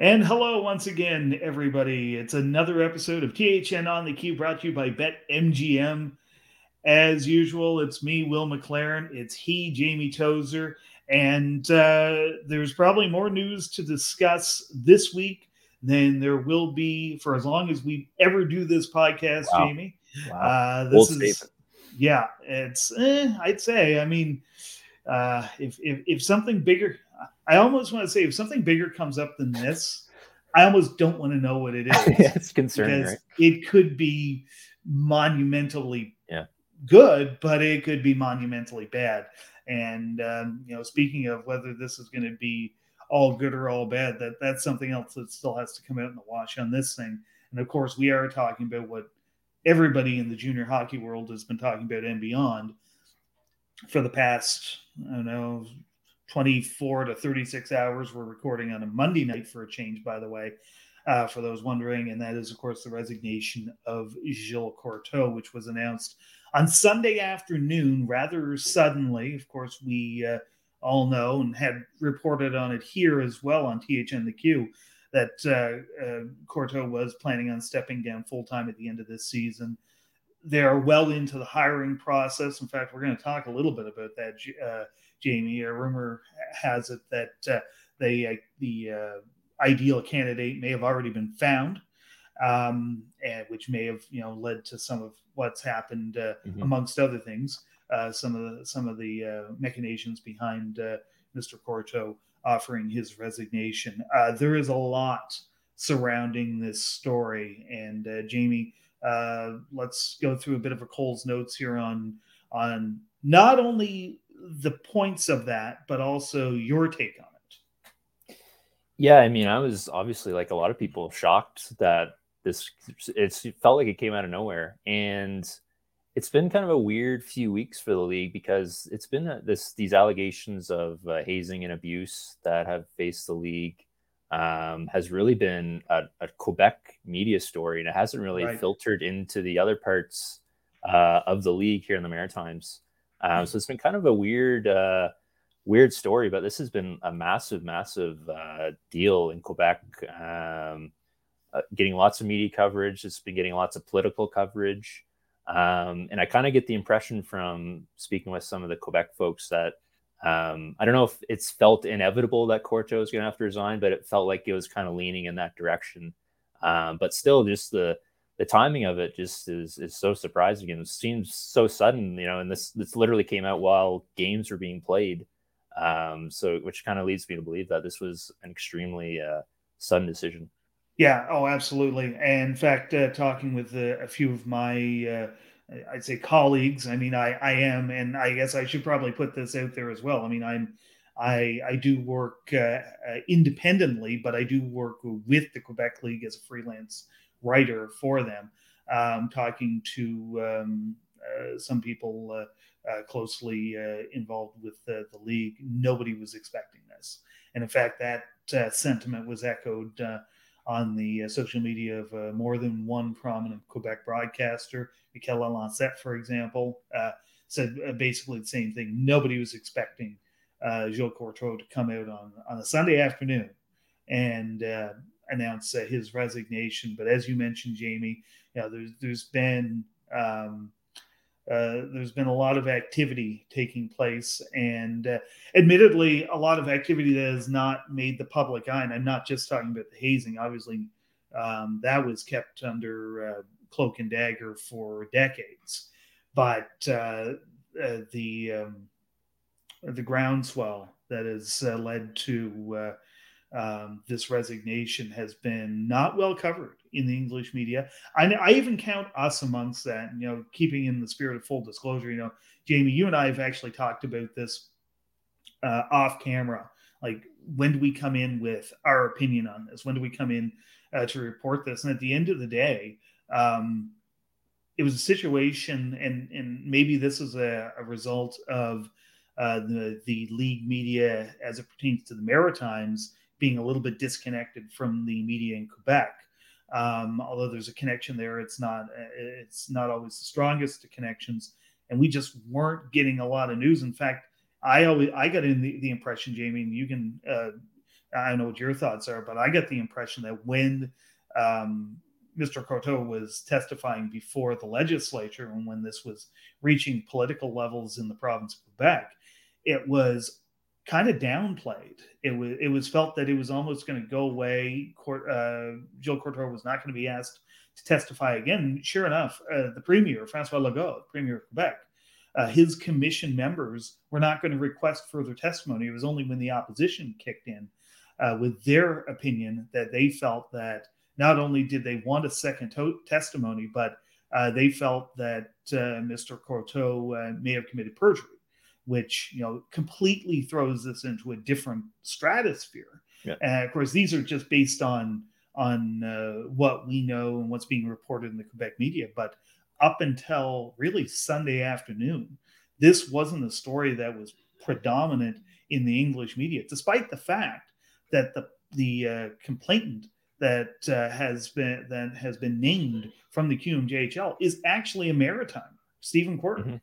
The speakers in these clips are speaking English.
And hello once again, everybody. It's another episode of THN on the Q brought to you by BetMGM. As usual, it's me, Will MacLaren. It's he, Jamie Tozer. And uh, there's probably more news to discuss this week than there will be for as long as we ever do this podcast, wow. Jamie. Wow. Uh, this Old is, statement. yeah, it's, eh, I'd say, I mean, uh, if, if, if something bigger, I almost want to say if something bigger comes up than this, I almost don't want to know what it is. it's concerning, right? It could be monumentally yeah. good, but it could be monumentally bad. And um, you know, speaking of whether this is going to be all good or all bad, that that's something else that still has to come out in the wash on this thing. And of course, we are talking about what everybody in the junior hockey world has been talking about and beyond for the past, I don't know, 24 to 36 hours. We're recording on a Monday night for a change, by the way, uh, for those wondering. And that is, of course, the resignation of Gilles Courteau, which was announced on Sunday afternoon rather suddenly. Of course, we uh, all know and had reported on it here as well on THN the Q that uh, uh, was planning on stepping down full time at the end of this season. They're well into the hiring process. In fact, we're going to talk a little bit about that uh, Jamie. A rumor has it that uh, they uh, the uh, ideal candidate may have already been found, um, and which may have you know led to some of what's happened uh, mm-hmm. amongst other things. Uh, some of the some of the uh, machinations behind Mr. Courteau offering his resignation. there is a lot surrounding this story, and Jamie. let's go through a bit of a Cole's notes here on on not only the points of that, but also your take on it. Yeah, I mean, I was obviously like a lot of people shocked that this it felt like it came out of nowhere and it's been kind of a weird few weeks for the league because it's been a, this these allegations of uh, hazing and abuse that have faced the league um, has really been a, a, Quebec media story and it hasn't really right. filtered into the other parts uh, of the league here in the Maritimes. Um, so it's been kind of a weird, uh, weird story, but this has been a massive, massive uh, deal in Quebec. Um, uh, getting lots of media coverage. It's been getting lots of political coverage. Um, and I kind of get the impression from speaking with some of the Quebec folks that um, I don't know if it's felt inevitable that Courteau is going to have to resign, but it felt like it was kind of leaning in that direction. Um, but still, just the the timing of it just is is so surprising and seems so sudden, you know. And this this literally came out while games were being played, um, so which kind of leads me to believe that this was an extremely uh, sudden decision. Yeah. Oh, absolutely. And in fact, uh, talking with uh, a few of my uh, I'd say colleagues. I mean, I I am, and I guess I should probably put this out there as well. I mean, I'm. I, I do work uh, uh, independently, but I do work with the Quebec League as a freelance writer for them, um, talking to um, uh, some people uh, uh, closely uh, involved with the league. Nobody was expecting this. And in fact, that sentiment was echoed on the social media of more than one prominent Quebec broadcaster. Michael Lancette, for example, said basically the same thing. Nobody was expecting uh, Gilles Courteau to come out on, on a Sunday afternoon and uh, announce uh, his resignation. But as you mentioned, Jamie, you know, there's there's been um, uh, there's been a lot of activity taking place, and uh, admittedly, a lot of activity that has not made the public eye. And I'm not just talking about the hazing. Obviously, um, that was kept under uh, cloak and dagger for decades. But uh, uh, the um, the groundswell that has led to um, this resignation has been not well covered in the English media. I, I, even count us amongst that. You know, keeping in the spirit of full disclosure. You know, Jamie, you and I have actually talked about this uh, off camera like when do we come in with our opinion on this? When do we come in uh, to report this? And at the end of the day, um, it was a situation, and and maybe this is a, a result of uh, the the league media as it pertains to the Maritimes being a little bit disconnected from the media in Quebec. Um, although there's a connection there, it's not it's not always the strongest of connections, and we just weren't getting a lot of news. In fact, I always I got in the, the impression, Jamie, and you can uh, I don't know what your thoughts are, but I got the impression that when um, Mr. Courteau was testifying before the legislature and when this was reaching political levels in the province of Quebec, it was kind of downplayed. It was it was felt that it was almost going to go away. Court, uh, Gilles Courteau was not going to be asked to testify again. Sure enough, uh, the premier Francois Legault, premier of Quebec, uh, his commission members were not going to request further testimony. It was only when the opposition kicked in uh, with their opinion that they felt that not only did they want a second to- testimony, but uh, they felt that uh, Mr. Courteau uh, may have committed perjury which you know completely throws this into a different stratosphere. Yeah. And of course, these are just based on on uh, what we know and what's being reported in the Quebec media. But up until really Sunday afternoon, this wasn't a story that was predominant in the English media, despite the fact that the the uh, complainant that uh, has been that has been named from the QMJHL is actually a maritime, Stephen Courtney. Mm-hmm.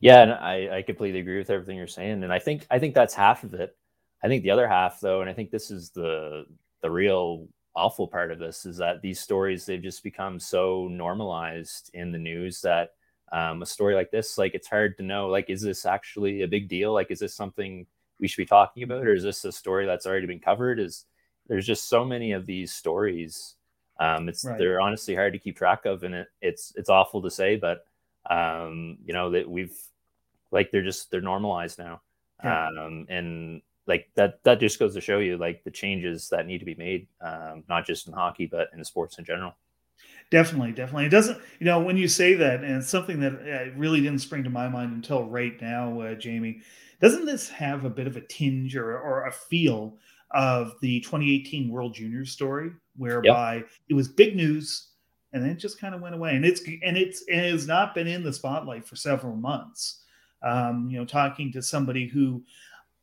Yeah, and I, I completely agree with everything you're saying. And I think I think that's half of it. I think the other half though, and I think this is the the real awful part of this is that these stories they've just become so normalized in the news that um, a story like this, like it's hard to know, like, is this actually a big deal? Like, is this something we should be talking about, or is this a story that's already been covered? Is there's just so many of these stories. Um, it's right. they're honestly hard to keep track of, and it, it's it's awful to say, but um, you know that we've like they're just they're normalized now yeah. um, and like that that just goes to show you like the changes that need to be made um, not just in hockey but in sports in general definitely definitely it doesn't you know when you say that and it's something that uh, really didn't spring to my mind until right now uh, jamie doesn't this have a bit of a tinge or, or a feel of the 2018 world juniors story whereby yep. it was big news and then it just kind of went away. And it's and it's it has not been in the spotlight for several months. Um, you know talking to somebody who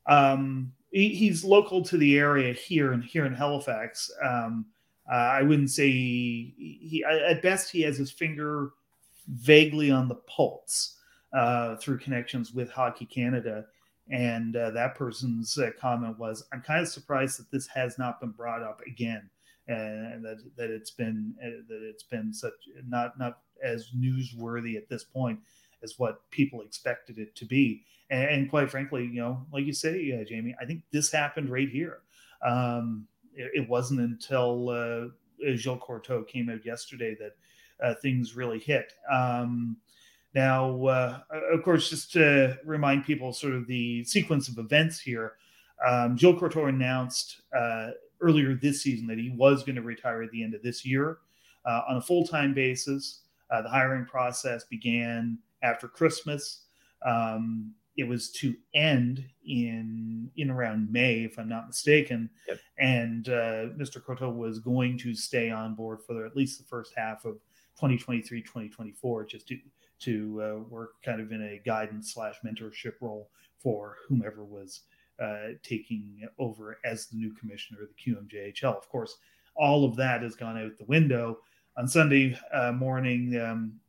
um, he, he's local to the area here and here in halifax. Um, uh, i wouldn't say he, he, at best he has his finger vaguely on the pulse uh, through connections with hockey canada. And uh, that person's uh, comment was i'm kind of surprised that this has not been brought up again and that that it's been uh, that it's been such not not as newsworthy at this point as what people expected it to be. And, and quite frankly, you know, like you say, uh, Jamie, I think this happened right here. Um, it, it, wasn't until uh, Gilles Courteau came out yesterday that uh, things really hit. Um, now, uh, of course, just to remind people sort of the sequence of events here, um, Gilles announced uh, earlier this season that he was going to retire at the end of this year uh, on a full time basis. Uh, the hiring process began after Christmas. Um, it was to end in in around May, if I'm not mistaken. Yep. And uh, Mr. Courteau was going to stay on board for at least the first half of 2023, 2024, just to to uh, work kind of in a guidance slash mentorship role for whomever was uh, taking over as the new commissioner of the QMJHL. Of course, all of that has gone out the window. On Sunday uh, morning, um,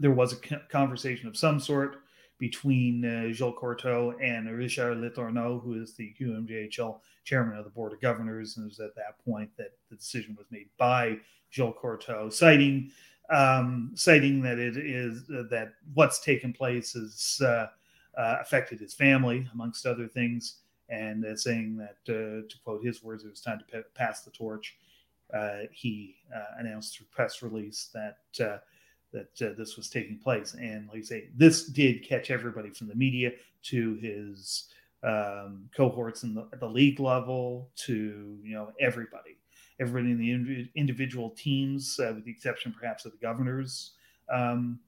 there was a conversation of some sort between uh, Gilles and Richard Letourneau, who is the QMJHL chairman of the board of governors. And it was at that point that the decision was made by Gilles Courteau, citing um, citing that it is uh, that what's taken place is uh, uh affected his family, amongst other things, and uh, saying that, uh, to quote his words, it was time to p- pass the torch. he announced through press release that that uh, this was taking place. And like I say, this did catch everybody from the media to his um, cohorts in the, the, league level to you know everybody, everybody in the individual teams, uh, with the exception perhaps of the governors. Um,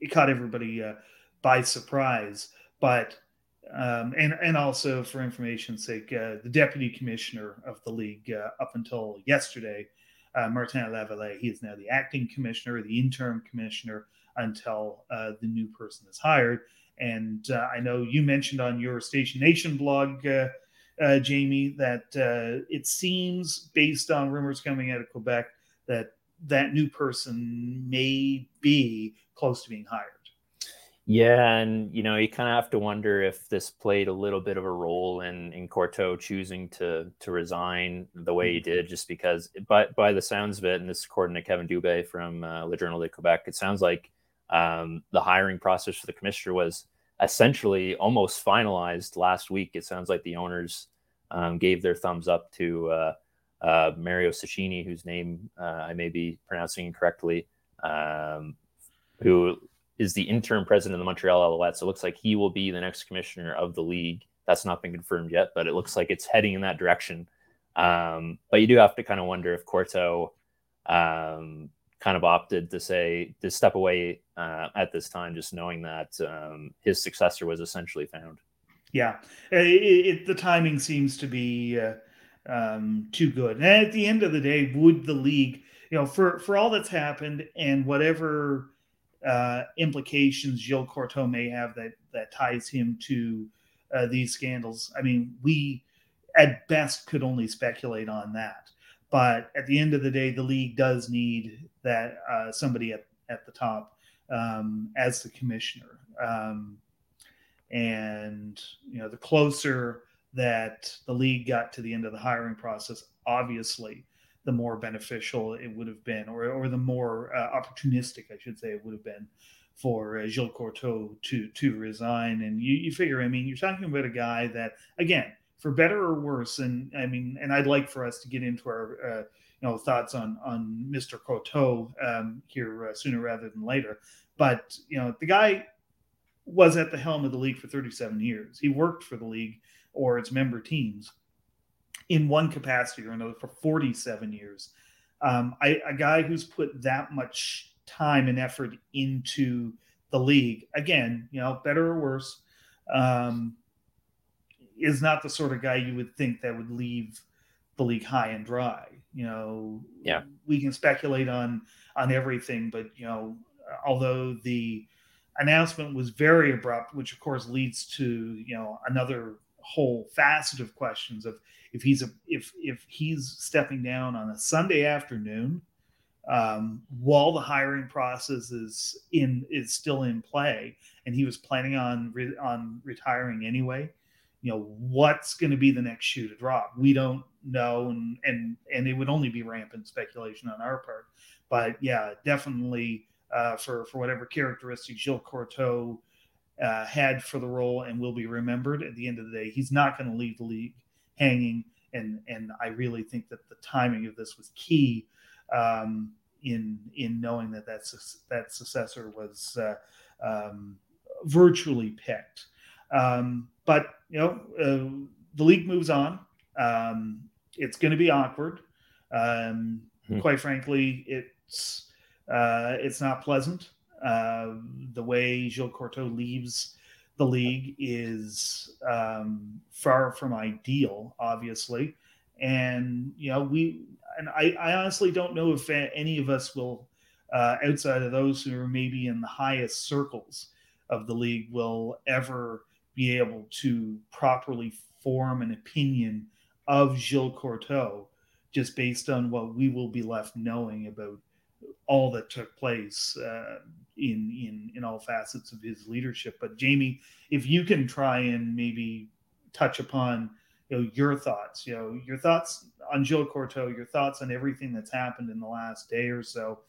it caught everybody uh, by surprise, but um, and and also for information's sake, uh, the deputy commissioner of the league uh, up until yesterday, uh, Martin Lavallee, he is now the acting commissioner, the interim commissioner until uh, the new person is hired. And uh, I know you mentioned on your Station Nation blog, uh, Jamie, that it seems based on rumors coming out of Quebec that that new person may be close to being hired. Yeah, and you know, you kind of have to wonder if this played a little bit of a role in in Courteau choosing to to resign the way he mm. did, just because. But by the sounds of it, and this according to Kevin Dubé from uh, Le Journal de Quebec, it sounds like um, the hiring process for the commissioner was essentially almost finalized last week. It sounds like the owners um, gave their thumbs up to uh, uh, Mario Cecchini, whose name uh, I may be pronouncing incorrectly, um, who is the interim president of the Montreal Alouettes. So it looks like he will be the next commissioner of the league. That's not been confirmed yet, but it looks like it's heading in that direction. Um, but you do have to kind of wonder if Courteau um, kind of opted to say to step away uh, at this time, just knowing that um, his successor was essentially found. Yeah, it, it, the timing seems to be uh, um, too good. And at the end of the day, would the league, you know, for for all that's happened and whatever uh, implications Gilles Courteau may have that that ties him to uh, these scandals. I mean, we at best could only speculate on that. But at the end of the day, the league does need that uh, somebody at, at the top um, as the commissioner. Um, and you know, the closer that the league got to the end of the hiring process, obviously, the more beneficial it would have been, or, or the more uh, opportunistic, I should say, it would have been for uh, Gilles Courteau to to resign. And you, you figure, I mean, you're talking about a guy that, again, for better or worse, and I mean, and I'd like for us to get into our uh, you know thoughts on on Mr. Courteau um, here uh, sooner rather than later. But you know, the guy was at the helm of the league for 37 years. He worked for the league or its member teams in one capacity or another for 47 years. Um, I, a guy who's put that much time and effort into the league, again, you know, better or worse, um, is not the sort of guy you would think that would leave the league high and dry. You know, yeah, we can speculate on on everything, but you know, although the announcement was very abrupt, which of course leads to you know another whole facet of questions of if he's a if if he's stepping down on a Sunday afternoon um, while the hiring process is in is still in play, and he was planning on re, on retiring anyway. You know what's going to be the next shoe to drop. We don't know, and and and it would only be rampant speculation on our part. But yeah, definitely uh, for for whatever characteristics Gilles Courteau uh, had for the role and will be remembered. At the end of the day, he's not going to leave the league hanging. And and I really think that the timing of this was key um, in in knowing that that that successor was uh, um, virtually picked. Um, but you know, uh, the league moves on. Um, it's going to be awkward. Um, hmm. Quite frankly, it's uh, it's not pleasant. Uh, the way Gilles Courteau leaves the league is um, far from ideal, obviously. And, you know, we, and I, I honestly don't know if any of us will, uh, outside of those who are maybe in the highest circles of the league, will ever be able to properly form an opinion of Gilles Courteau just based on what we will be left knowing about all that took place uh, in in in all facets of his leadership. But Jamie, if you can try and maybe touch upon you know your thoughts, you know your thoughts on Gilles Courteau, your thoughts on everything that's happened in the last day or so,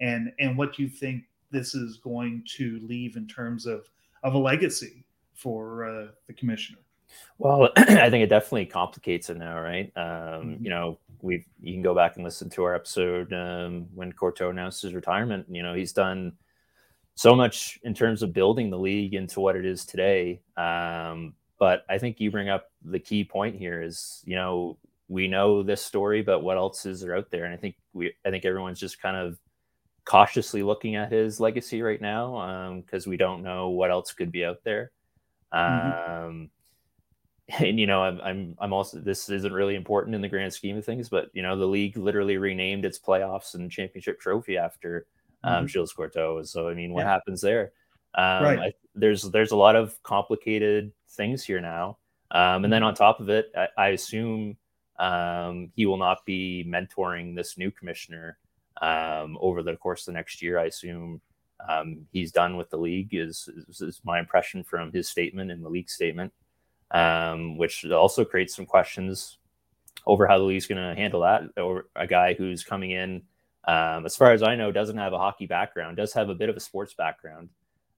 and and what you think this is going to leave in terms of of a legacy for uh, the commissioner. Well, I think it definitely complicates it now, right? Um, mm-hmm. You know, we you can go back and listen to our episode um, when Courteau announced his retirement. You know, he's done so much in terms of building the league into what it is today. Um, but I think you bring up the key point here is, you know, we know this story, but what else is there out there? And I think we, I think everyone's just kind of cautiously looking at his legacy right now because um, we don't know what else could be out there. Mm-hmm. And you know, I'm, I'm, I'm also. This isn't really important in the grand scheme of things, but you know, the league literally renamed its playoffs and championship trophy after um, mm-hmm. Gilles Courteau. So I mean, what yeah. happens there? Um, right. I, there's there's a lot of complicated things here now, um, and then mm-hmm. on top of it, I, I assume um, he will not be mentoring this new commissioner um, over the course of the next year. I assume um, he's done with the league. Is, is, is my impression from his statement and the league statement, um, which also creates some questions over how the league's going to handle that. Or a guy who's coming in, um, as far as I know, doesn't have a hockey background, does have a bit of a sports background,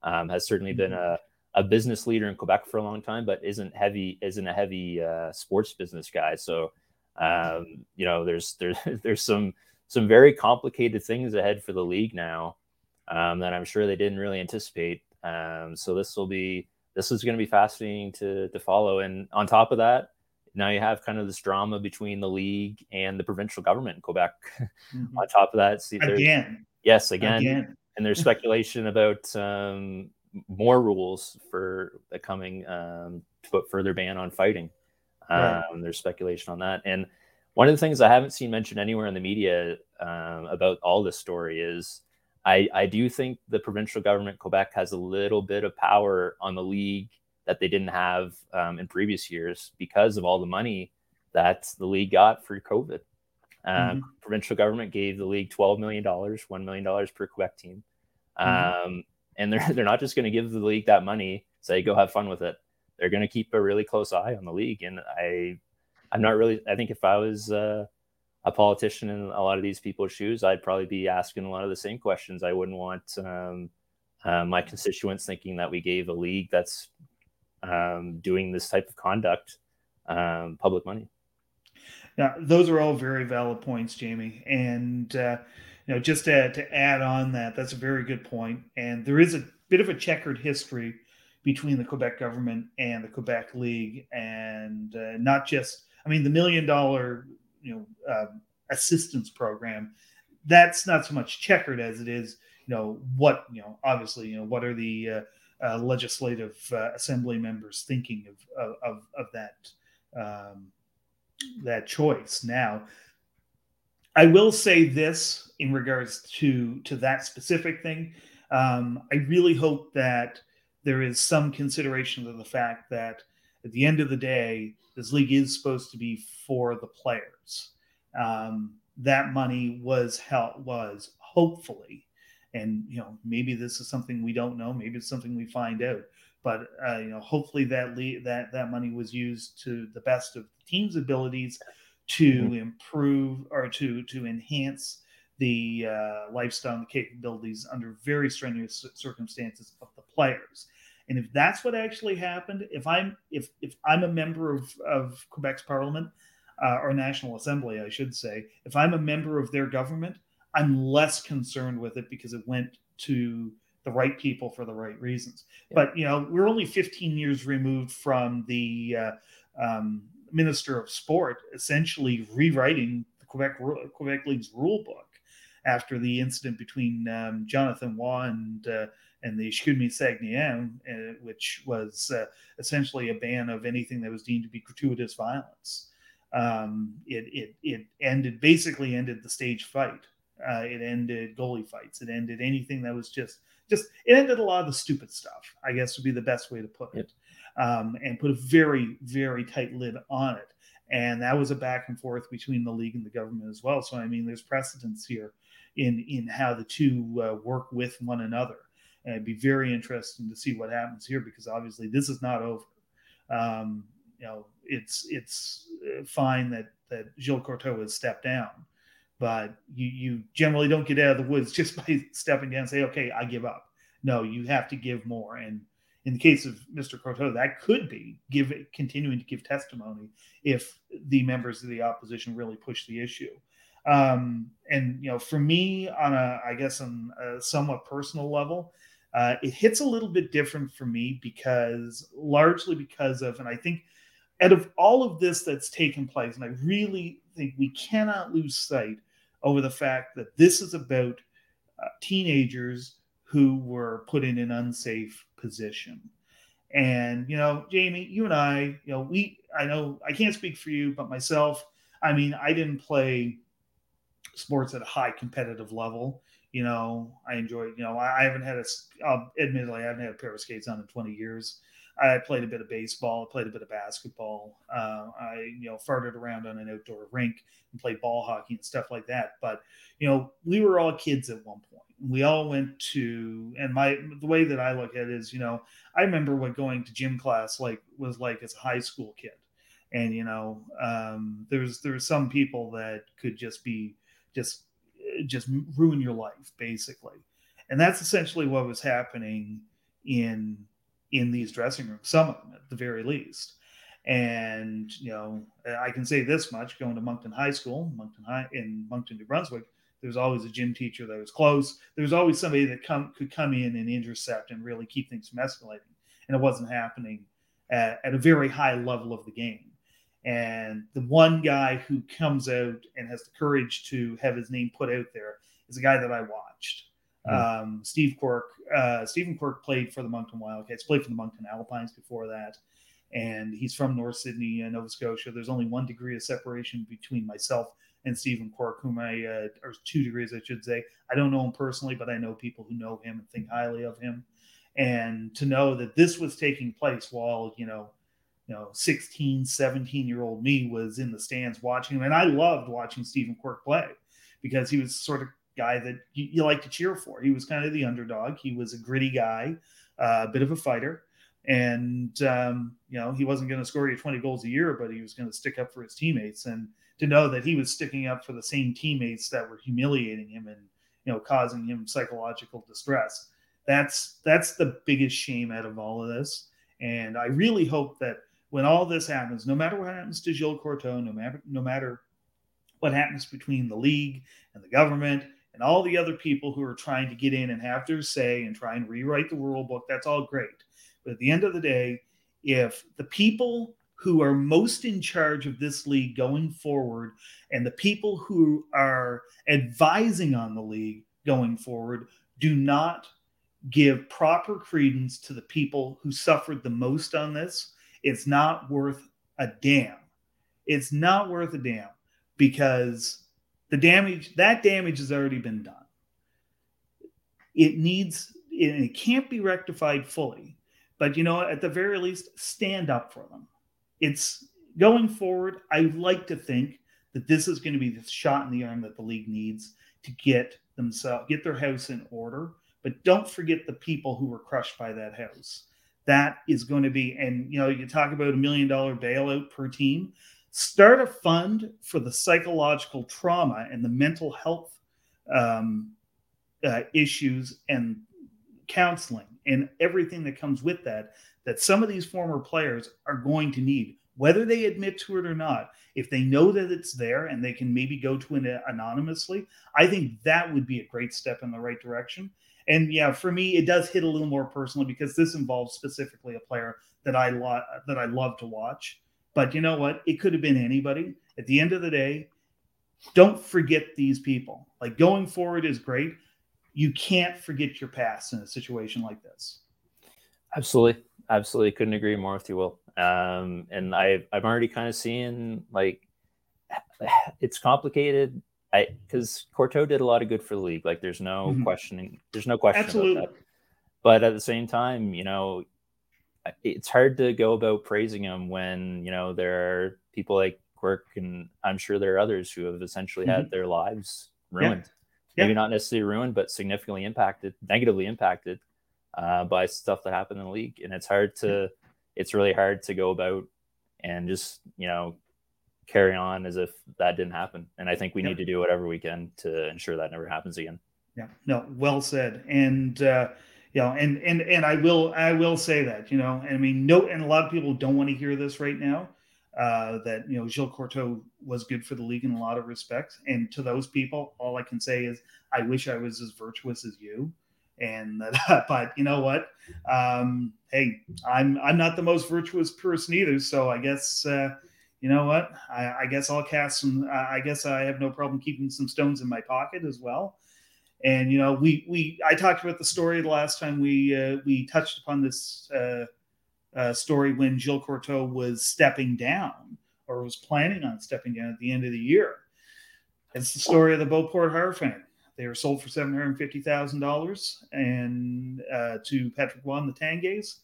um, has certainly been mm-hmm. a a business leader in Quebec for a long time, but isn't heavy isn't a heavy uh, sports business guy. So um, you know, there's there's there's some some very complicated things ahead for the league now um, that I'm sure they didn't really anticipate. Um, so this will be this is going to be fascinating to to follow. And on top of that, now you have kind of this drama between the league and the provincial government in Quebec. Mm-hmm. on top of that, see again, yes, again, again. and there's speculation about um, more rules for the coming um, to put further ban on fighting. Right. Um, there's speculation on that. And one of the things I haven't seen mentioned anywhere in the media um, about all this story is I, I do think the provincial government, Quebec, has a little bit of power on the league that they didn't have um, in previous years because of all the money that the league got for COVID. Um, mm-hmm. Provincial government gave the league $12 million, $1 million per Quebec team. Mm-hmm. Um, and they're, they're not just going to give the league that money, say, go have fun with it they're going to keep a really close eye on the league. And I, I'm not really. I think if I was uh, a politician in a lot of these people's shoes, I'd probably be asking a lot of the same questions. I wouldn't want um, uh, my constituents thinking that we gave a league that's um, doing this type of conduct um, public money. Yeah, those are all very valid points, Jamie. And uh, you know, just to, to add on that, that's a very good point. And there is a bit of a checkered history between the Quebec government and the Quebec League, and uh, not just, I mean, the million dollar, you know, uh, assistance program. That's not so much checkered as it is, you know, what, you know, obviously, you know, what are the uh, uh legislative uh, assembly members thinking of of, of that um, that choice now. I will say this in regards to to that specific thing. Um, I really hope that there is some consideration of the fact that at the end of the day, this league is supposed to be for the players. Um, that money was held was hopefully, and you know maybe this is something we don't know, maybe it's something we find out. But uh, you know, hopefully that le- that that money was used to the best of the team's abilities to mm-hmm. improve or to to enhance the uh, lifestyle and the capabilities under very strenuous circumstances of the players. And if that's what actually happened, if I'm if if I'm a member of of Quebec's parliament uh, or National Assembly, I should say, if I'm a member of their government, I'm less concerned with it because it went to the right people for the right reasons. Yeah. But you know, we're only 15 years removed from the uh, um, Minister of Sport essentially rewriting the Quebec Quebec League's rule book after the incident between um, Jonathan Roy and uh, and the Chicoutimi Saguenéens, uh, which was uh, essentially a ban of anything that was deemed to be gratuitous violence. Um, it, it, it ended basically ended the stage fight. Uh, it ended goalie fights. It ended anything that was just just it ended a lot of the stupid stuff. I guess would be the best way to put it, um, and put a very very tight lid on it. And that was a back and forth between the league and the government as well. So I mean, there's precedence here in in how the two uh, work with one another. And it'd be very interesting to see what happens here because obviously this is not over. Um, you know, it's it's uh, fine that that Gilles Courteau has stepped down, but you you generally don't get out of the woods just by stepping down and say, okay, I give up. No, you have to give more. And in the case of Mr. Courteau, that could be give continuing to give testimony if the members of the opposition really push the issue. Um, and you know, for me, on a I guess on a somewhat personal level, uh, it hits a little bit different for me because largely because of, and I think out of all of this that's taken place, and I really think we cannot lose sight over the fact that this is about uh, teenagers who were put in an unsafe position. And you know, Jamie, you and I, you know, we I know I can't speak for you, but myself, I mean, I didn't play sports at a high competitive level. You know, I enjoy, you know, I, haven't had a, admittedly, I haven't had a pair of skates on in 20 years. I played a bit of baseball, I played a bit of basketball. Uh, I, you know, farted around on an outdoor rink and played ball hockey and stuff like that. But, you know, we were all kids at one point. We all went to, and my, the way that I look at it is, you know, I remember what going to gym class like was like as a high school kid. And, you know, um, there's, there's some people that could just be, just, just ruin your life basically. And that's essentially what was happening in in these dressing rooms, some of them at the very least. And you know, I can say this much: going to Moncton High School, Moncton High in Moncton, New Brunswick, there's always a gym teacher that was close. there was always somebody that come could come in and intercept and really keep things from escalating. And it wasn't happening at, at a very high level of the game. And the one guy who comes out and has the courage to have his name put out there is a guy that I watched. Mm. Um, Steve Quirk, uh, Stephen Quirk played for the Moncton Wildcats, played for the Moncton Alpines before that, and he's from North Sydney, uh, Nova Scotia. There's only one degree of separation between myself and Stephen Quirk, whom I, uh, or two degrees, I should say. I don't know him personally, but I know people who know him and think highly of him. And to know that this was taking place while, you know, you know, 16, 17 year old me was in the stands watching him. And I loved watching Stephen Quirk play because he was sort of guy that you, you, like to cheer for. He was kind of the underdog. He was a gritty guy, uh, a bit of a fighter. And, um, you know, he wasn't going to score you 20 goals a year, but he was going to stick up for his teammates. And to know that he was sticking up for the same teammates that were humiliating him and, you know, causing him psychological distress. That's that's the biggest shame out of all of this. And I really hope that when all this happens, no matter what happens to Gilles Courteau, no matter no matter what happens between the league and the government and all the other people who are trying to get in and have their say and try and rewrite the rule book, that's all great. But at the end of the day, if the people who are most in charge of this league going forward and the people who are advising on the league going forward do not give proper credence to the people who suffered the most on this, it's not worth a damn. It's not worth a damn because the damage that damage has already been done. It needs and it can't be rectified fully, but you know, at the very least, stand up for them. It's going forward. I like to think that this is going to be the shot in the arm that the league needs to get themselves get their house in order. But don't forget the people who were crushed by that house. That is going to be, and you know, you talk about a million dollar bailout per team. Start a fund for the psychological trauma and the mental health um, uh, issues and counseling and everything that comes with that that some of these former players are going to need whether they admit to it or not if they know that it's there and they can maybe go to it anonymously i think that would be a great step in the right direction and yeah for me it does hit a little more personally because this involves specifically a player that i lo- that i love to watch but you know what? It could have been anybody. At the end of the day, don't forget these people. Like going forward is great. You can't forget your past in a situation like this. Absolutely. Absolutely. Couldn't agree more with you, Will. Um, and I've I'm already kind of seeing like it's complicated. I because Courteau did a lot of good for the league. Like there's no mm-hmm. questioning. There's no question Absolutely. about that. But at the same time, you know, it's hard to go about praising him when you know there are people like Quirk and I'm sure there are others who have essentially mm-hmm. had their lives ruined. Yeah. Maybe yeah. not necessarily ruined, but significantly impacted, negatively impacted uh, by stuff that happened in the league. And it's hard to, it's really hard to go about and just you know carry on as if that didn't happen. And I think we yeah. need to do whatever we can to ensure that never happens again. Yeah. No. Well said. And. uh you know, and and and I will I will say that you know, I mean, no, and a lot of people don't want to hear this right now. Uh, that you know, Gilles Courteau was good for the league in a lot of respects, and to those people, all I can say is I wish I was as virtuous as you. And that, but you know what? Um, hey, I'm I'm not the most virtuous person either, so I guess. Uh, you know what? I, I guess I'll cast some. I guess I have no problem keeping some stones in my pocket as well. And you know, we we I talked about the story the last time we uh, we touched upon this uh, uh, story when Gilles Courteau was stepping down or was planning on stepping down at the end of the year. It's the story of the Beauport Harfang. They were sold for seven hundred fifty thousand dollars and uh, to Patrick Roy the Tanguays,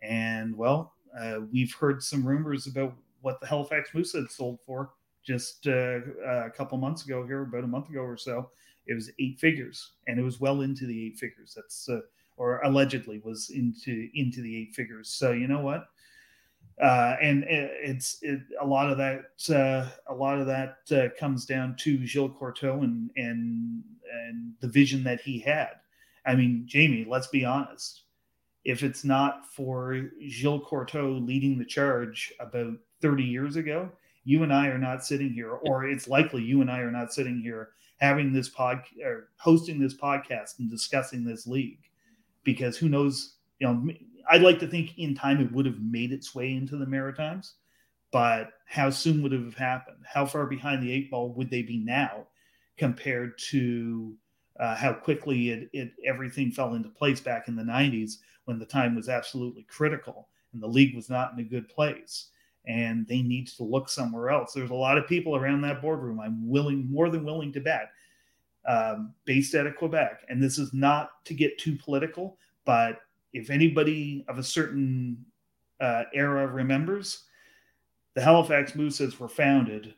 and well, uh, we've heard some rumors about what the Halifax Moose had sold for just uh, a couple months ago here, about a month ago or so. It was eight figures, and it was well into the eight figures. That's uh, or allegedly was into into the eight figures. So you know what? Uh, and it's it, a lot of that. Uh, a lot of that uh, comes down to Gilles Courteau and and and the vision that he had. I mean, Jamie, let's be honest. If it's not for Gilles Courteau leading the charge about 30 years ago, you and I are not sitting here, or it's likely you and I are not sitting here having this pod or hosting this podcast and discussing this league because who knows, you know, I'd like to think in time it would have made its way into the Maritimes, but how soon would it have happened? How far behind the eight ball would they be now compared to uh, how quickly it, it everything fell into place back in the 90s when the time was absolutely critical and the league was not in a good place and they need to look somewhere else. There's a lot of people around that boardroom. I'm willing, more than willing to bet, um, based out of Quebec. And this is not to get too political, but if anybody of a certain uh, era remembers, the Halifax Mooses were founded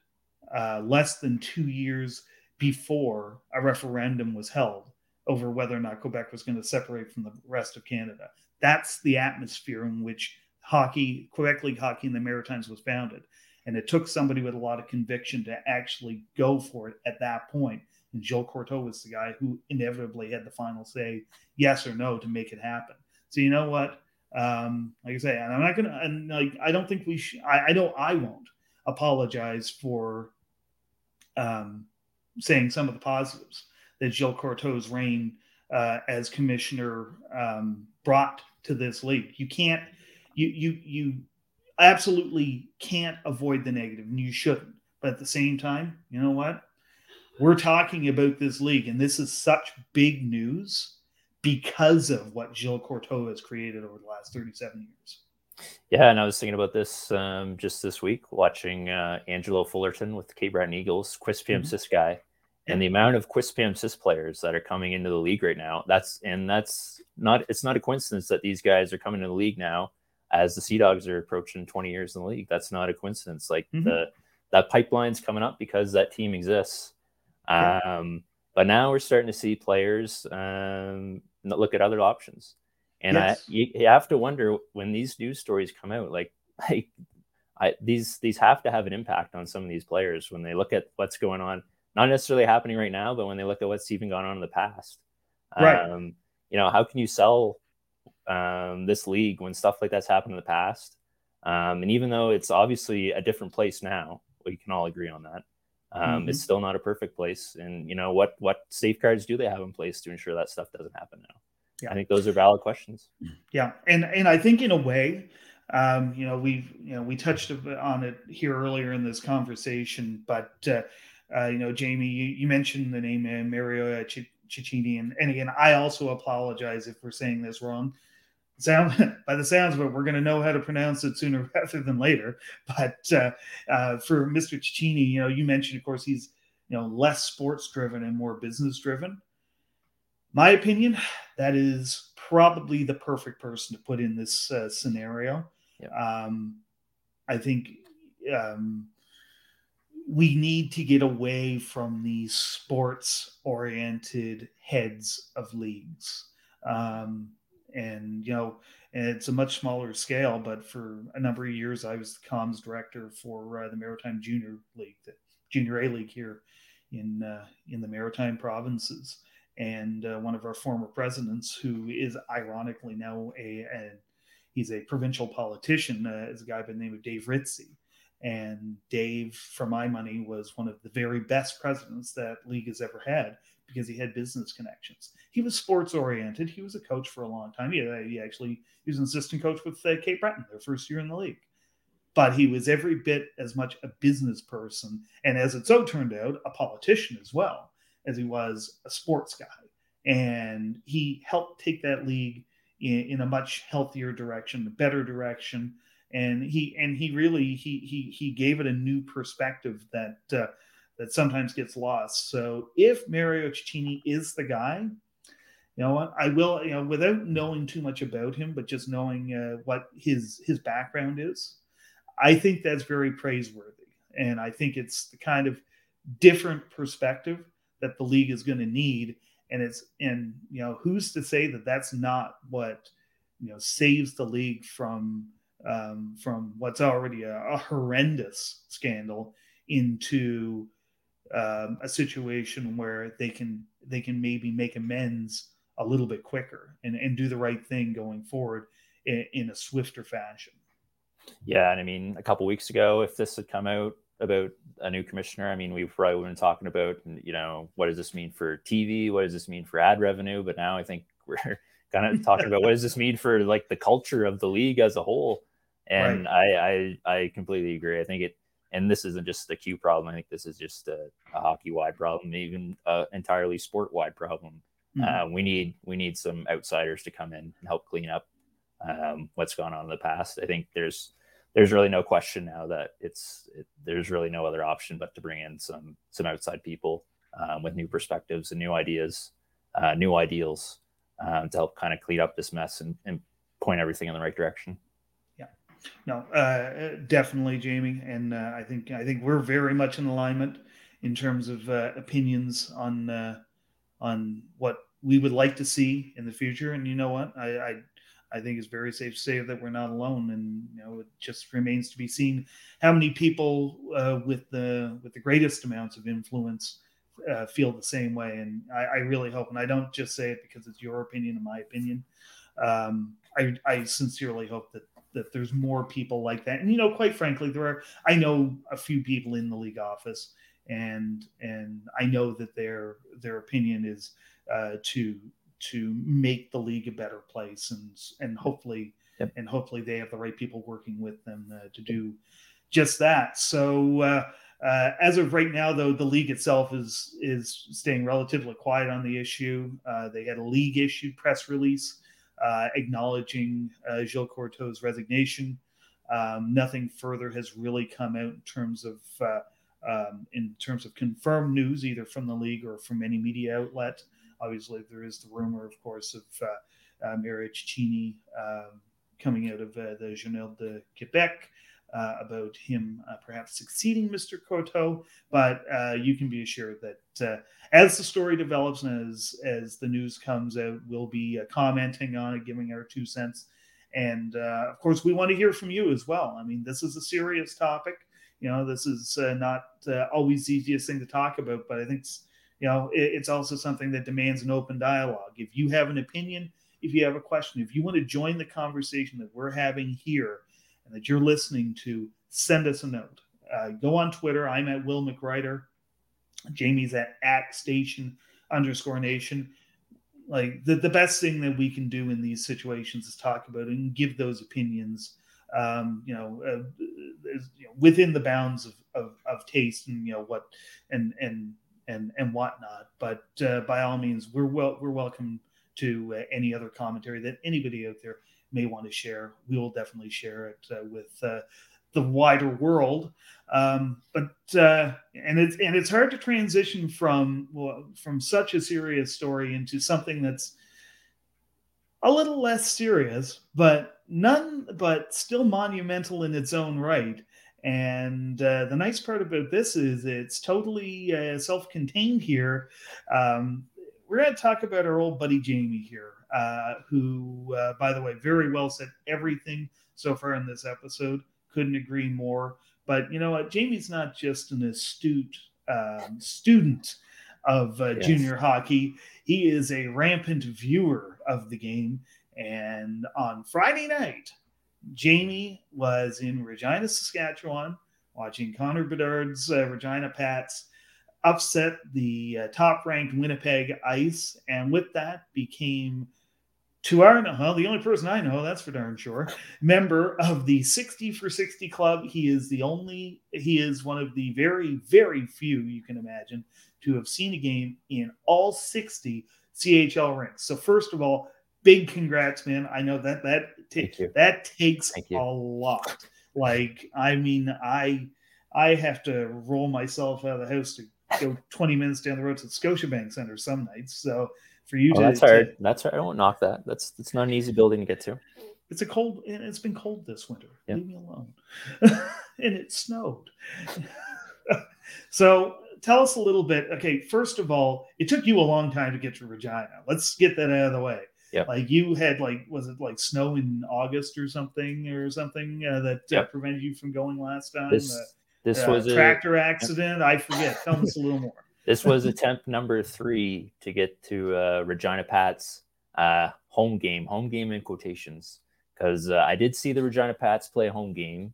uh, less than two years before a referendum was held over whether or not Quebec was going to separate from the rest of Canada. That's the atmosphere in which hockey, Quebec League hockey in the Maritimes was founded. And it took somebody with a lot of conviction to actually go for it at that point. And Gilles Courteau was the guy who inevitably had the final say, yes or no, to make it happen. So you know what? Um, like I say, and I'm not gonna, and like I don't think we should. I, I don't. I won't apologize for um, saying some of the positives that Gilles Courteau's reign uh, as commissioner um, brought to this league. You can't. You you you absolutely can't avoid the negative, and you shouldn't. But at the same time, you know what? We're talking about this league, and this is such big news because of what Gilles Courteau has created over the last 37 years. Yeah, and I was thinking about this um, just this week, watching uh, Angelo Fullerton with the Cape Breton Eagles, Quisp mm-hmm. Cis guy, and the amount of Quispamsis players that are coming into the league right now. That's and that's not it's not a coincidence that these guys are coming to the league now as the Sea Dogs are approaching 20 years in the league. That's not a coincidence. Like mm-hmm. the that pipeline's coming up because that team exists. Um, but now we're starting to see players um, look at other options. And yes. I, you, you, have to wonder when these news stories come out, like, like I, these these have to have an impact on some of these players when they look at what's going on, not necessarily happening right now, but when they look at what's even gone on in the past. Right. Um, you know, how can you sell um, this league when stuff like that's happened in the past? Um, and even though it's obviously a different place now, we can all agree on that. Um, mm-hmm. It's still not a perfect place, and you know what what safeguards do they have in place to ensure that stuff doesn't happen now? Yeah. I think those are valid questions. Yeah, and and I think in a way, um, you know, we've you know we touched on it here earlier in this conversation, but uh, uh, you know, Jamie, you, you mentioned the name uh, Mario Cecchini, and, and again, I also apologize if we're saying this wrong sound by the sounds of it, we're going to know how to pronounce it sooner rather than later. But uh, uh, for Mr. Cecchini, you know, you mentioned, of course, he's you know less sports driven and more business driven. My opinion, that is probably the perfect person to put in this uh, scenario. Yeah. Um, I think um, we need to get away from these sports oriented heads of leagues. Um, and you know it's a much smaller scale but for a number of years i was the comms director for uh, the maritime junior league the junior a league here in uh, in the maritime provinces. And uh, one of our former presidents who is ironically now a, a he's a provincial politician uh, is a guy by the name of dave ritcey and dave for my money was one of the very best presidents that league has ever had because he had business connections. He was sports oriented. He was a coach for a long time. He, he actually he was an assistant coach with uh, Cape Breton their first year in the league. But he was every bit as much a business person, and as it so turned out, a politician as well as he was a sports guy. And he helped take that league in, in a much healthier direction, a better direction. And he and he really he he he gave it a new perspective that uh, that sometimes gets lost. So if Mario Cecchini is the guy, you know what? I will you know without knowing too much about him, but just knowing uh, what his his background is, I think that's very praiseworthy, and I think it's the kind of different perspective that the league is going to need. And it's and you know who's to say that that's not what you know saves the league from um, from what's already a, a horrendous scandal into um, a situation where they can they can maybe make amends a little bit quicker and, and do the right thing going forward in, in a swifter fashion. Yeah, and I mean, a couple weeks ago, if this had come out about a new commissioner. I mean, we've probably been talking about, you know, what does this mean for TV? What does this mean for ad revenue? But now I think we're kind of talking about what does this mean for like the culture of the league as a whole. And right. I, I, I completely agree. I think it, and this isn't just a Q problem. I think this is just a, a hockey wide problem, even an entirely sport wide problem. Mm-hmm. Uh, we need we need some outsiders to come in and help clean up um, what's gone on in the past. I think there's there's really no question now that it's it, there's really no other option but to bring in some some outside people um, with new perspectives and new ideas, uh, new ideals um, to help kind of clean up this mess and, and, point everything in the right direction. No, uh, definitely, Jamie, and uh, I think I think we're very much in alignment in terms of uh, opinions on uh, on what we would like to see in the future. And you know what, I, I I think it's very safe to say that we're not alone, and you know it just remains to be seen how many people uh, with the with the greatest amounts of influence uh, feel the same way. And I, I, really hope, and I don't just say it because it's your opinion and my opinion. Um, I, I sincerely hope that that there's more people like that. And you know, quite frankly, there are. I know a few people in the league office, and and I know that their their opinion is uh, to to make the league a better place and and hopefully yep. and hopefully they have the right people working with them uh, to do just that so uh, uh, as of right now though the league itself is is staying relatively quiet on the issue uh, they had a league issued press release uh, acknowledging uh, Gilles Courteau's resignation um, nothing further has really come out in terms of um, in terms of confirmed news either from the league or from any media outlet Obviously, there is the rumor, of course, of uh, uh, Mario Cecchini um, coming out of uh, the Journal de Quebec. Uh, about him uh, perhaps succeeding Mr. Courteau, but uh, you can be assured that uh, as the story develops and as as the news comes out, we'll be commenting on it, giving our two cents, and of course, we want to hear from you as well. I mean, this is a serious topic. You know, this is not always the easiest thing to talk about, but I think you know it, it's also something that demands an open dialogue if you have an opinion if you have a question if you want to join the conversation that we're having here and that you're listening to send us a note. Uh, go on twitter. I'm at will mcwriter jamie's at at station underscore nation. Like the, the best thing that we can do in these situations is talk about it and give those opinions um, you know, uh, you know, within the bounds of, of, of taste and you know what and and and and whatnot. But uh, by all means, we're well we're welcome to uh, any other commentary that anybody out there may want to share. We will definitely share it uh, with uh, the wider world. Um, but uh, and it's and it's hard to transition from well, from such a serious story into something that's a little less serious, but none but still monumental in its own right. And uh, the nice part about this is it's totally uh, self contained here. Um, we're going to talk about our old buddy Jamie here, uh, who, uh, by the way, very well said everything so far in this episode. Couldn't agree more. But you know what? Jamie's not just an astute um, student of uh, yes. junior hockey, he is a rampant viewer of the game. And on Friday night, Jamie was in Regina, Saskatchewan, watching Connor Bedard's uh, Regina Pats upset the uh, top ranked Winnipeg Ice, and with that became, to our know, the only person I know, that's for darn sure, member of the 60 for 60 club. He is the only, he is one of the very, very few you can imagine to have seen a game in all 60 CHL rinks. So, first of all, big congrats, man. I know that that ta- that takes a lot. Like, I mean, I I have to roll myself out of the house to go 20 minutes down the road to the Scotiabank Center some nights. So for you oh, to that's hard. To, that's hard. I won't knock that. That's it's not an easy building to get to. It's a cold and it's been cold this winter. Yep. Leave me alone. and it snowed. so tell us a little bit. Okay, first of all, it took you a long time to get to Regina. Let's get that out of the way. Yeah. Like you had like was it like snow in August or something or something uh, that yep. uh, prevented you from going last time? This, uh, this uh, was a tractor accident. I forget. Tell us a little more. This was attempt number three to get to uh, Regina Pats uh, home game, home game in quotations, because I did see the Regina Pats play a home game,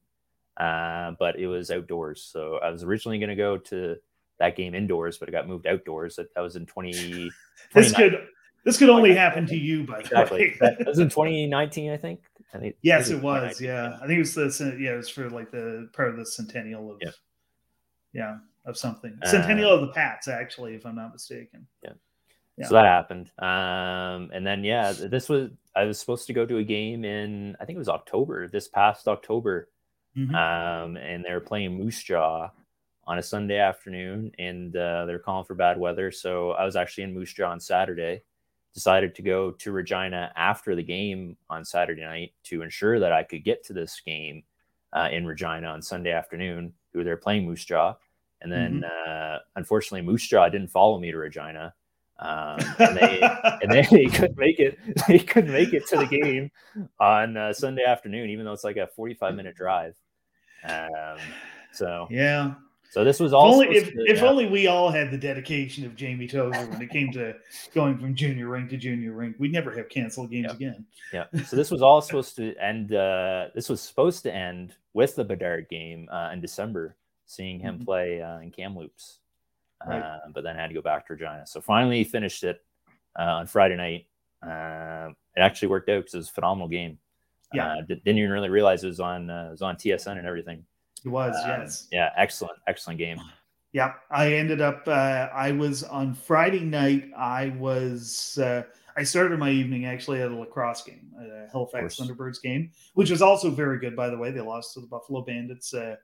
but it was outdoors. So I was originally going to go to that game indoors, but it got moved outdoors. That, that was in 20. this could this could only happen to you, by exactly. the way. that was in 2019, I think. I think yes, it was. Yeah, I think it was the yeah, it was for like the part of the centennial of yeah, yeah of something centennial uh, of the Pats, actually, if I'm not mistaken. Yeah. yeah. So that happened, um, and then yeah, this was I was supposed to go to a game in I think it was October, this past October, mm-hmm. um, and they were playing Moose Jaw on a Sunday afternoon, and uh, they were calling for bad weather, so I was actually in Moose Jaw on Saturday decided to go to Regina after the game on Saturday night to ensure that I could get to this game uh, in Regina on Sunday afternoon. Who they're playing Moose Jaw, and then mm-hmm. uh, unfortunately Moose Jaw didn't follow me to Regina, um, and, they, and they, they, couldn't make it. They couldn't make it to the game on uh, Sunday afternoon, even though it's like a forty-five minute drive. Um, so yeah, so this was all. If, only, if, if only we all had the dedication of Jamie Tozer when it came to going from junior rink to junior rink, we'd never have canceled games yeah. again. Yeah. So this was all supposed to end. Uh, this was supposed to end with the Bedard game uh, in December, seeing him mm-hmm. play uh, in Kamloops. Right. Uh, but then I had to go back to Regina. So finally he finished it uh, on Friday night. Uh, it actually worked out because it was a phenomenal game. Yeah. didn't even really realize it was on it was on TSN and everything. It was, um, yes. Yeah, excellent, excellent game. Yeah, I ended up. Uh, I was on Friday night. I was. Uh, I started my evening actually at a lacrosse game, a Halifax Thunderbirds game, which was also very good, by the way. They lost to the Buffalo Bandits uh,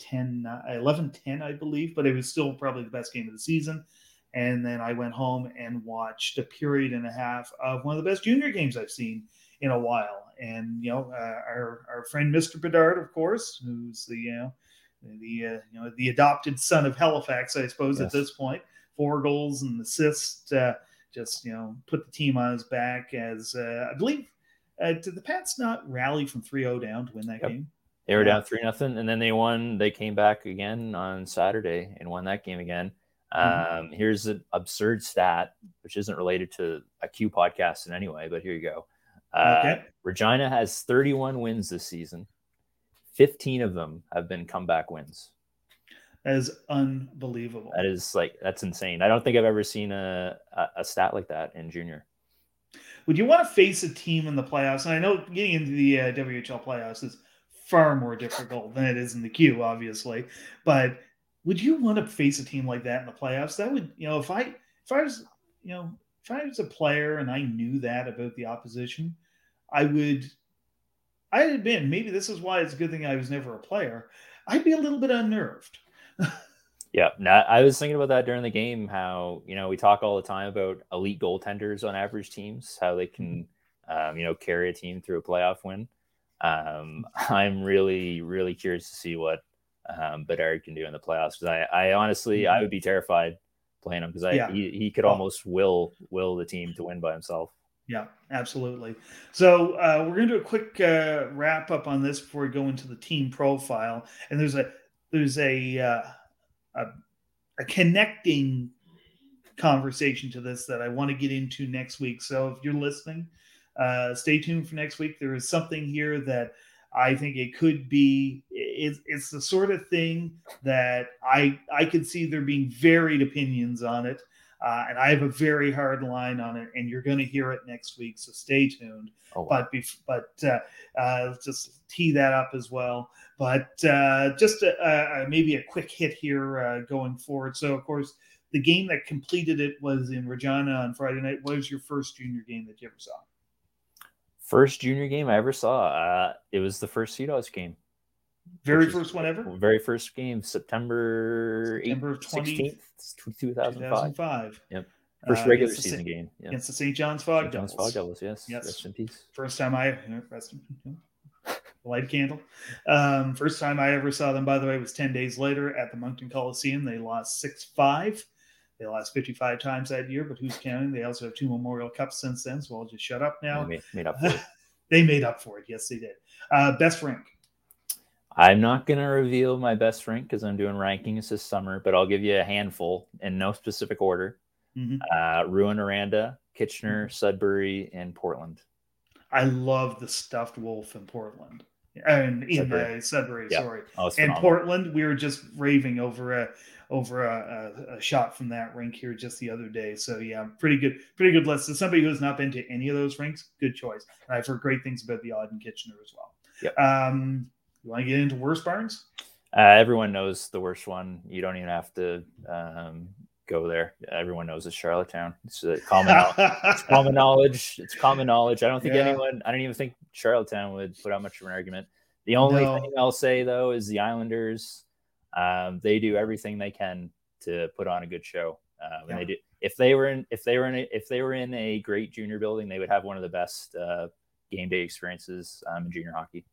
10, uh, 11 10, I believe, but it was still probably the best game of the season. And then I went home and watched a period and a half of one of the best junior games I've seen in a while. And you know, uh, our our friend Mr. Bedard, of course, who's the you know the uh, you know the adopted son of Halifax, I suppose yes. at this point, four goals and assists, uh, just you know put the team on his back. As uh, I believe, uh, did the Pats not rally from 3-0 down to win that yep. game? They were down three nothing, and then they won. They came back again on Saturday and won that game again. Mm-hmm. Um, here's an absurd stat, which isn't related to a Q podcast in any way, but here you go. Uh, okay. Regina has 31 wins this season. 15 of them have been comeback wins. That is unbelievable. That is like that's insane. I don't think I've ever seen a, a, a stat like that in junior. Would you want to face a team in the playoffs? And I know getting into the uh, WHL playoffs is far more difficult than it is in the Q, obviously. But would you want to face a team like that in the playoffs? That would, you know, if I if I was, you know, if I was a player and I knew that about the opposition, I would, I'd admit, maybe this is why it's a good thing I was never a player. I'd be a little bit unnerved. yeah, I was thinking about that during the game. How you know we talk all the time about elite goaltenders on average teams, how they can, um, you know, carry a team through a playoff win. Um, I'm really, really curious to see what um, Bedard can do in the playoffs because I, I honestly, I mm-hmm. would be terrified playing him because I yeah. he, he could almost will will the team to win by himself. Yeah, absolutely. So uh, we're going to do a quick uh, wrap up on this before we go into the team profile. And there's a there's a uh, a, a connecting conversation to this that I want to get into next week. So if you're listening, uh, stay tuned for next week. There is something here that I think it could be. It's, it's the sort of thing that I I could see there being varied opinions on it. Uh, and I have a very hard line on it, and you're going to hear it next week. So stay tuned. Oh, wow. But but uh, uh, just tee that up as well. But uh, just a, maybe a quick hit here uh, going forward. So of course, the game that completed it was in Regina on Friday night. What was your first junior game that you ever saw? First junior game I ever saw. Uh, it was the first Sea Dogs game. Very first one ever. Very first game, September, September 16th, 2005. 2005. Yep. First Uh, regular against season Sa- game. Yeah. Against the St. John's Fog St. John's Devils. Fog Devils, yes. Yes. Rest in peace. First time I rest in- light candle. Um, first time I ever saw them, by the way, was ten days later at the Moncton Coliseum. They lost six five. They lost fifty five times that year, but who's counting? They also have two Memorial Cups since then, so I'll just shut up now. They made, made up for it. they made up for it. Yes, they did. Uh, best rank. I'm not going to reveal my best rank because I'm doing rankings this summer, but I'll give you a handful in no specific order. Mhm. Uh, Rouyn-Noranda, Kitchener, Sudbury, and Portland. I love the stuffed wolf in Portland. And in Sudbury. Sudbury, Yeah. sorry. Oh, and. Portland, we were just raving over a over a, a, a shot from that rink here just the other day. So yeah, pretty good, pretty good list. As somebody who has not been to any of those rinks, good choice. And I've heard great things about the Aud in Kitchener as well. Yep. Um, you want to get into worst barns? Uh, everyone knows the worst one. You don't even have to um, go there. Everyone knows it's Charlottetown. It's a common, it's common knowledge. It's common knowledge. I don't think Yeah. anyone. I don't even think Charlottetown would put out much of an argument. The only No. thing I'll say though is the Islanders. Um, they do everything they can to put on a good show. Um, Yeah. and they do. If they were in, if they were in, a, if they were in a great junior building, they would have one of the best uh, game day experiences um, in junior hockey.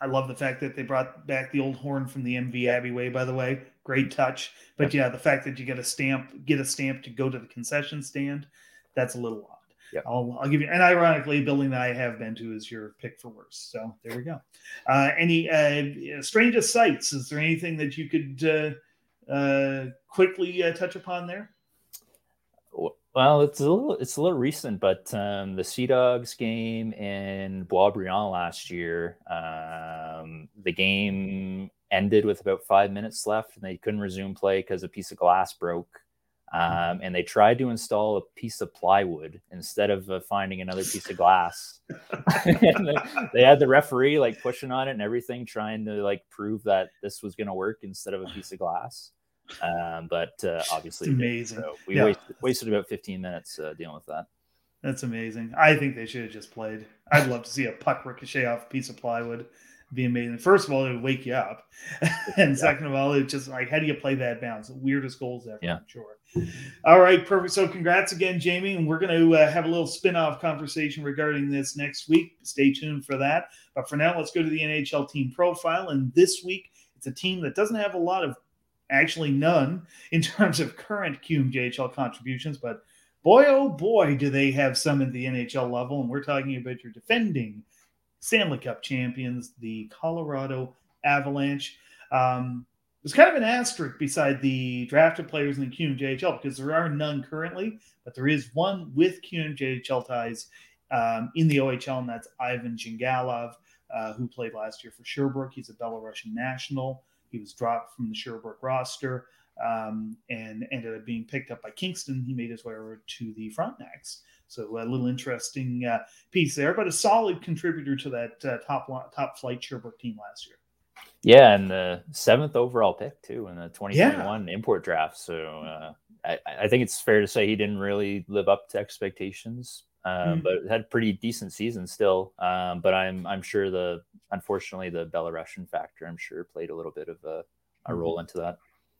I love the fact that they brought back the old horn from the MV Abegweit, by the way. Great touch. But yeah, the fact that you get a stamp, get a stamp to go to the concession stand, that's a little odd. Yep. I'll, I'll give you, and ironically, a building that I have been to is your pick for worst. So there we go. Uh, any uh, strangest sights? Is there anything that you could uh, uh, quickly uh, touch upon there? Well, it's a little it's a little recent, but um, the Sea Dogs game in Boisbriand last year, um, the game ended with about five minutes left, and they couldn't resume play because a piece of glass broke. Um, and they tried to install a piece of plywood instead of uh, finding another piece of glass. and they, they had the referee like pushing on it and everything, trying to like prove that this was going to work instead of a piece of glass. Um, but uh, obviously, It's amazing. So we Yeah. wasted, wasted about 15 minutes uh, dealing with that. That's amazing. I think they should have just played. I'd love to see a puck ricochet off a piece of plywood. It'd be amazing. First of all, it would wake you up. and second of all, it's just like, how do you play that bounce? The weirdest goals ever, Yeah. I'm sure. All right, perfect. So congrats again, Jamie. And we're going to uh, have a little spin-off conversation regarding this next week. Stay tuned for that. But for now, let's go to the NHL team profile. And this week, it's a team that doesn't have a lot of, actually none, in terms of current QMJHL contributions, but boy, oh boy, do they have some at the NHL level. And we're talking about your defending Stanley Cup champions, the Colorado Avalanche. Um, there's kind of an asterisk beside the drafted players in the QMJHL because there are none currently, but there is one with QMJHL ties um, in the OHL, and that's Ivan Zhigalov, uh, who played last year for Sherbrooke. He's a Belarusian national. He was dropped from the Sherbrooke roster um, and ended up being picked up by Kingston. He made his way over to the Frontenacs. So a little interesting uh, piece there, but a solid contributor to that uh, top top flight Sherbrooke team last year. Yeah, and the seventh overall pick too in the 2021 import draft. So uh, I, I think it's fair to say he didn't really live up to expectations, um, Mm. but had a pretty decent season still. Um, but I'm I'm sure the unfortunately the Belarusian factor I'm sure played a little bit of a, a role into that.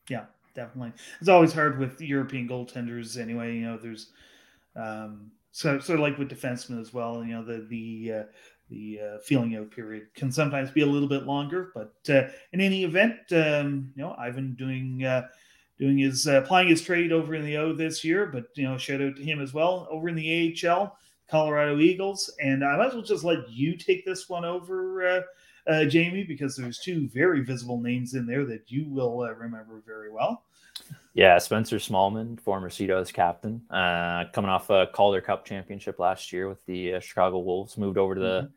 Yeah, definitely. It's always hard with European goaltenders anyway. You know, there's um, so sort of like with defensemen as well. You know, the the uh, the uh, feeling out period can sometimes be a little bit longer. But uh, in any event, um, you know, Ivan doing uh, doing his uh, applying his trade over in the O this year. But you know, shout out to him as well over in the AHL, Colorado Eagles. And I might as well just let you take this one over. Uh, uh, Jamie, because there's two very visible names in there that you will uh, remember very well. Yeah, Spencer Smallman, former Sea Dogs captain, uh, coming off a Calder Cup championship last year with the uh, Chicago Wolves, moved over to the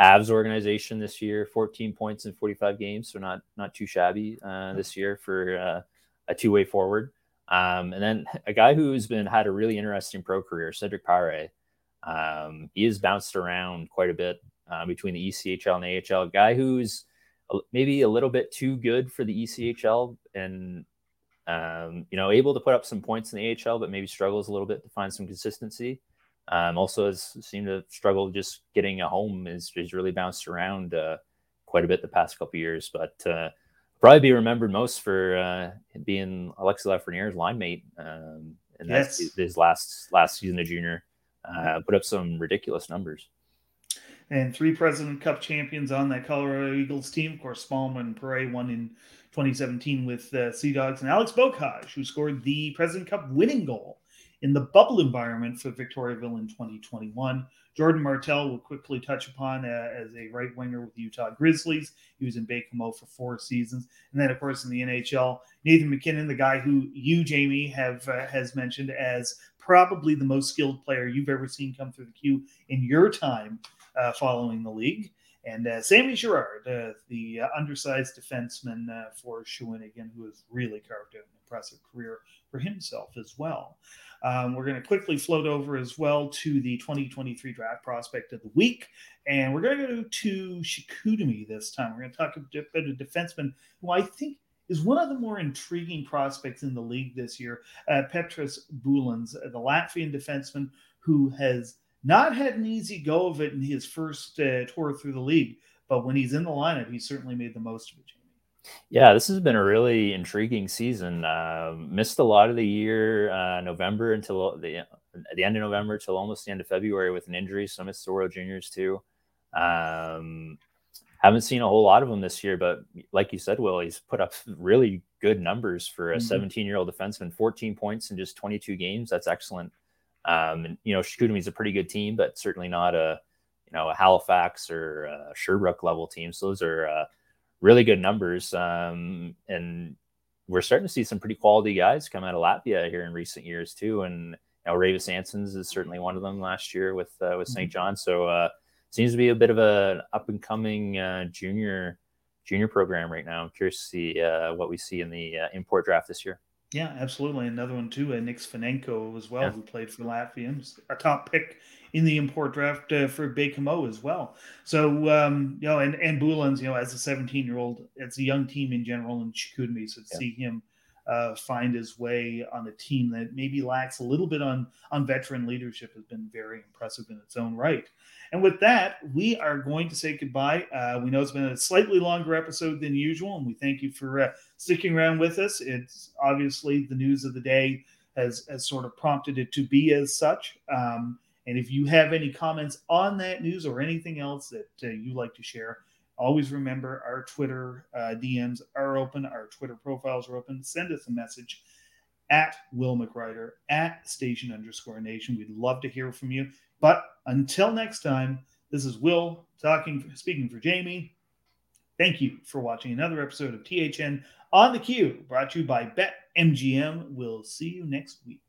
Avs organization this year. 14 points in 45 games, so not not too shabby uh, this year for uh, a two way forward. Um, and then a guy who's been had a really interesting pro career, Cedric Paré. Um, he has bounced around quite a bit uh, between the ECHL and AHL. A guy who's maybe a little bit too good for the ECHL and um, you know, able to put up some points in the AHL, but maybe struggles a little bit to find some consistency. Um, also has seemed to struggle just getting a home. is is really bounced around uh, quite a bit the past couple years, but uh, probably be remembered most for uh, being Alexis Lafrenière's line mate. Um, and that's yes. his last last season of junior. Uh, put up some ridiculous numbers. And three President Cup champions on that Colorado Eagles team. Of course, Smallman and Paré won in 2017 with uh, Sea Dogs, and Alex Beaucage, who scored the President Cup winning goal in the bubble environment for Victoriaville in 2021. Jordan Martell will quickly touch upon uh, as a right winger with the Utah Grizzlies. He was in Baie-Comeau for four seasons, and then of course in the NHL, Nathan MacKinnon, the guy who you Jamie have uh, has mentioned as probably the most skilled player you've ever seen come through the Q in your time uh, following the league. And uh, Sammy Girard, uh, the uh, undersized defenseman uh, for Shawinigan, who has really carved out an impressive career for himself as well. Um, we're going to quickly float over as well to the 2023 draft prospect of the week. And we're going to go to Chicoutimi this time. We're going to talk a bit of a defenseman who I think is one of the more intriguing prospects in the league this year, uh, Peteris Bulans, uh, the Latvian defenseman who has not had an easy go of it in his first uh, tour through the league. But when he's in the lineup, he certainly made the most of it. Yeah, this has been a really intriguing season. Uh, missed a lot of the year, uh, November until the the end of November till almost the end of February with an injury. So missed the World Juniors too. Um, haven't seen a whole lot of them this year, but like you said, Will, he's put up really good numbers for a 17 mm-hmm. year old defenseman. 14 points in just 22 games. That's excellent. Um, and you know, is a pretty good team, but certainly not a you know a Halifax or a Sherbrooke level team. So those are uh, really good numbers. Um, and we're starting to see some pretty quality guys come out of Latvia here in recent years too. And you know, Raivis Ansons is certainly one of them last year with uh, with St. Mm-hmm. John. So uh, seems to be a bit of an up and coming uh, junior junior program right now. I'm curious to see uh, what we see in the uh, import draft this year. Yeah, absolutely. Another one too, uh, Niks Fenenko as well, yeah. who played for Latvians, a top pick in the import draft uh, for Baie-Comeau as well. So um, you know, and and Bulans, you know, as a 17 year old, it's a young team in general in Chicoutimi, so to yeah. see him uh, find his way on a team that maybe lacks a little bit on on veteran leadership has been very impressive in its own right. And with that, we are going to say goodbye. Uh, we know it's been a slightly longer episode than usual, and we thank you for uh, sticking around with us. It's obviously the news of the day has has sort of prompted it to be as such. Um, and if you have any comments on that news or anything else that uh, you like to share, always remember our Twitter uh, DMs are open, our Twitter profiles are open. Send us a message at Will McRider at station underscore nation. We'd love to hear from you. But until next time, this is Will talking, speaking for Jamie. Thank you for watching another episode of THN on the Q, brought to you by BetMGM. We'll see you next week.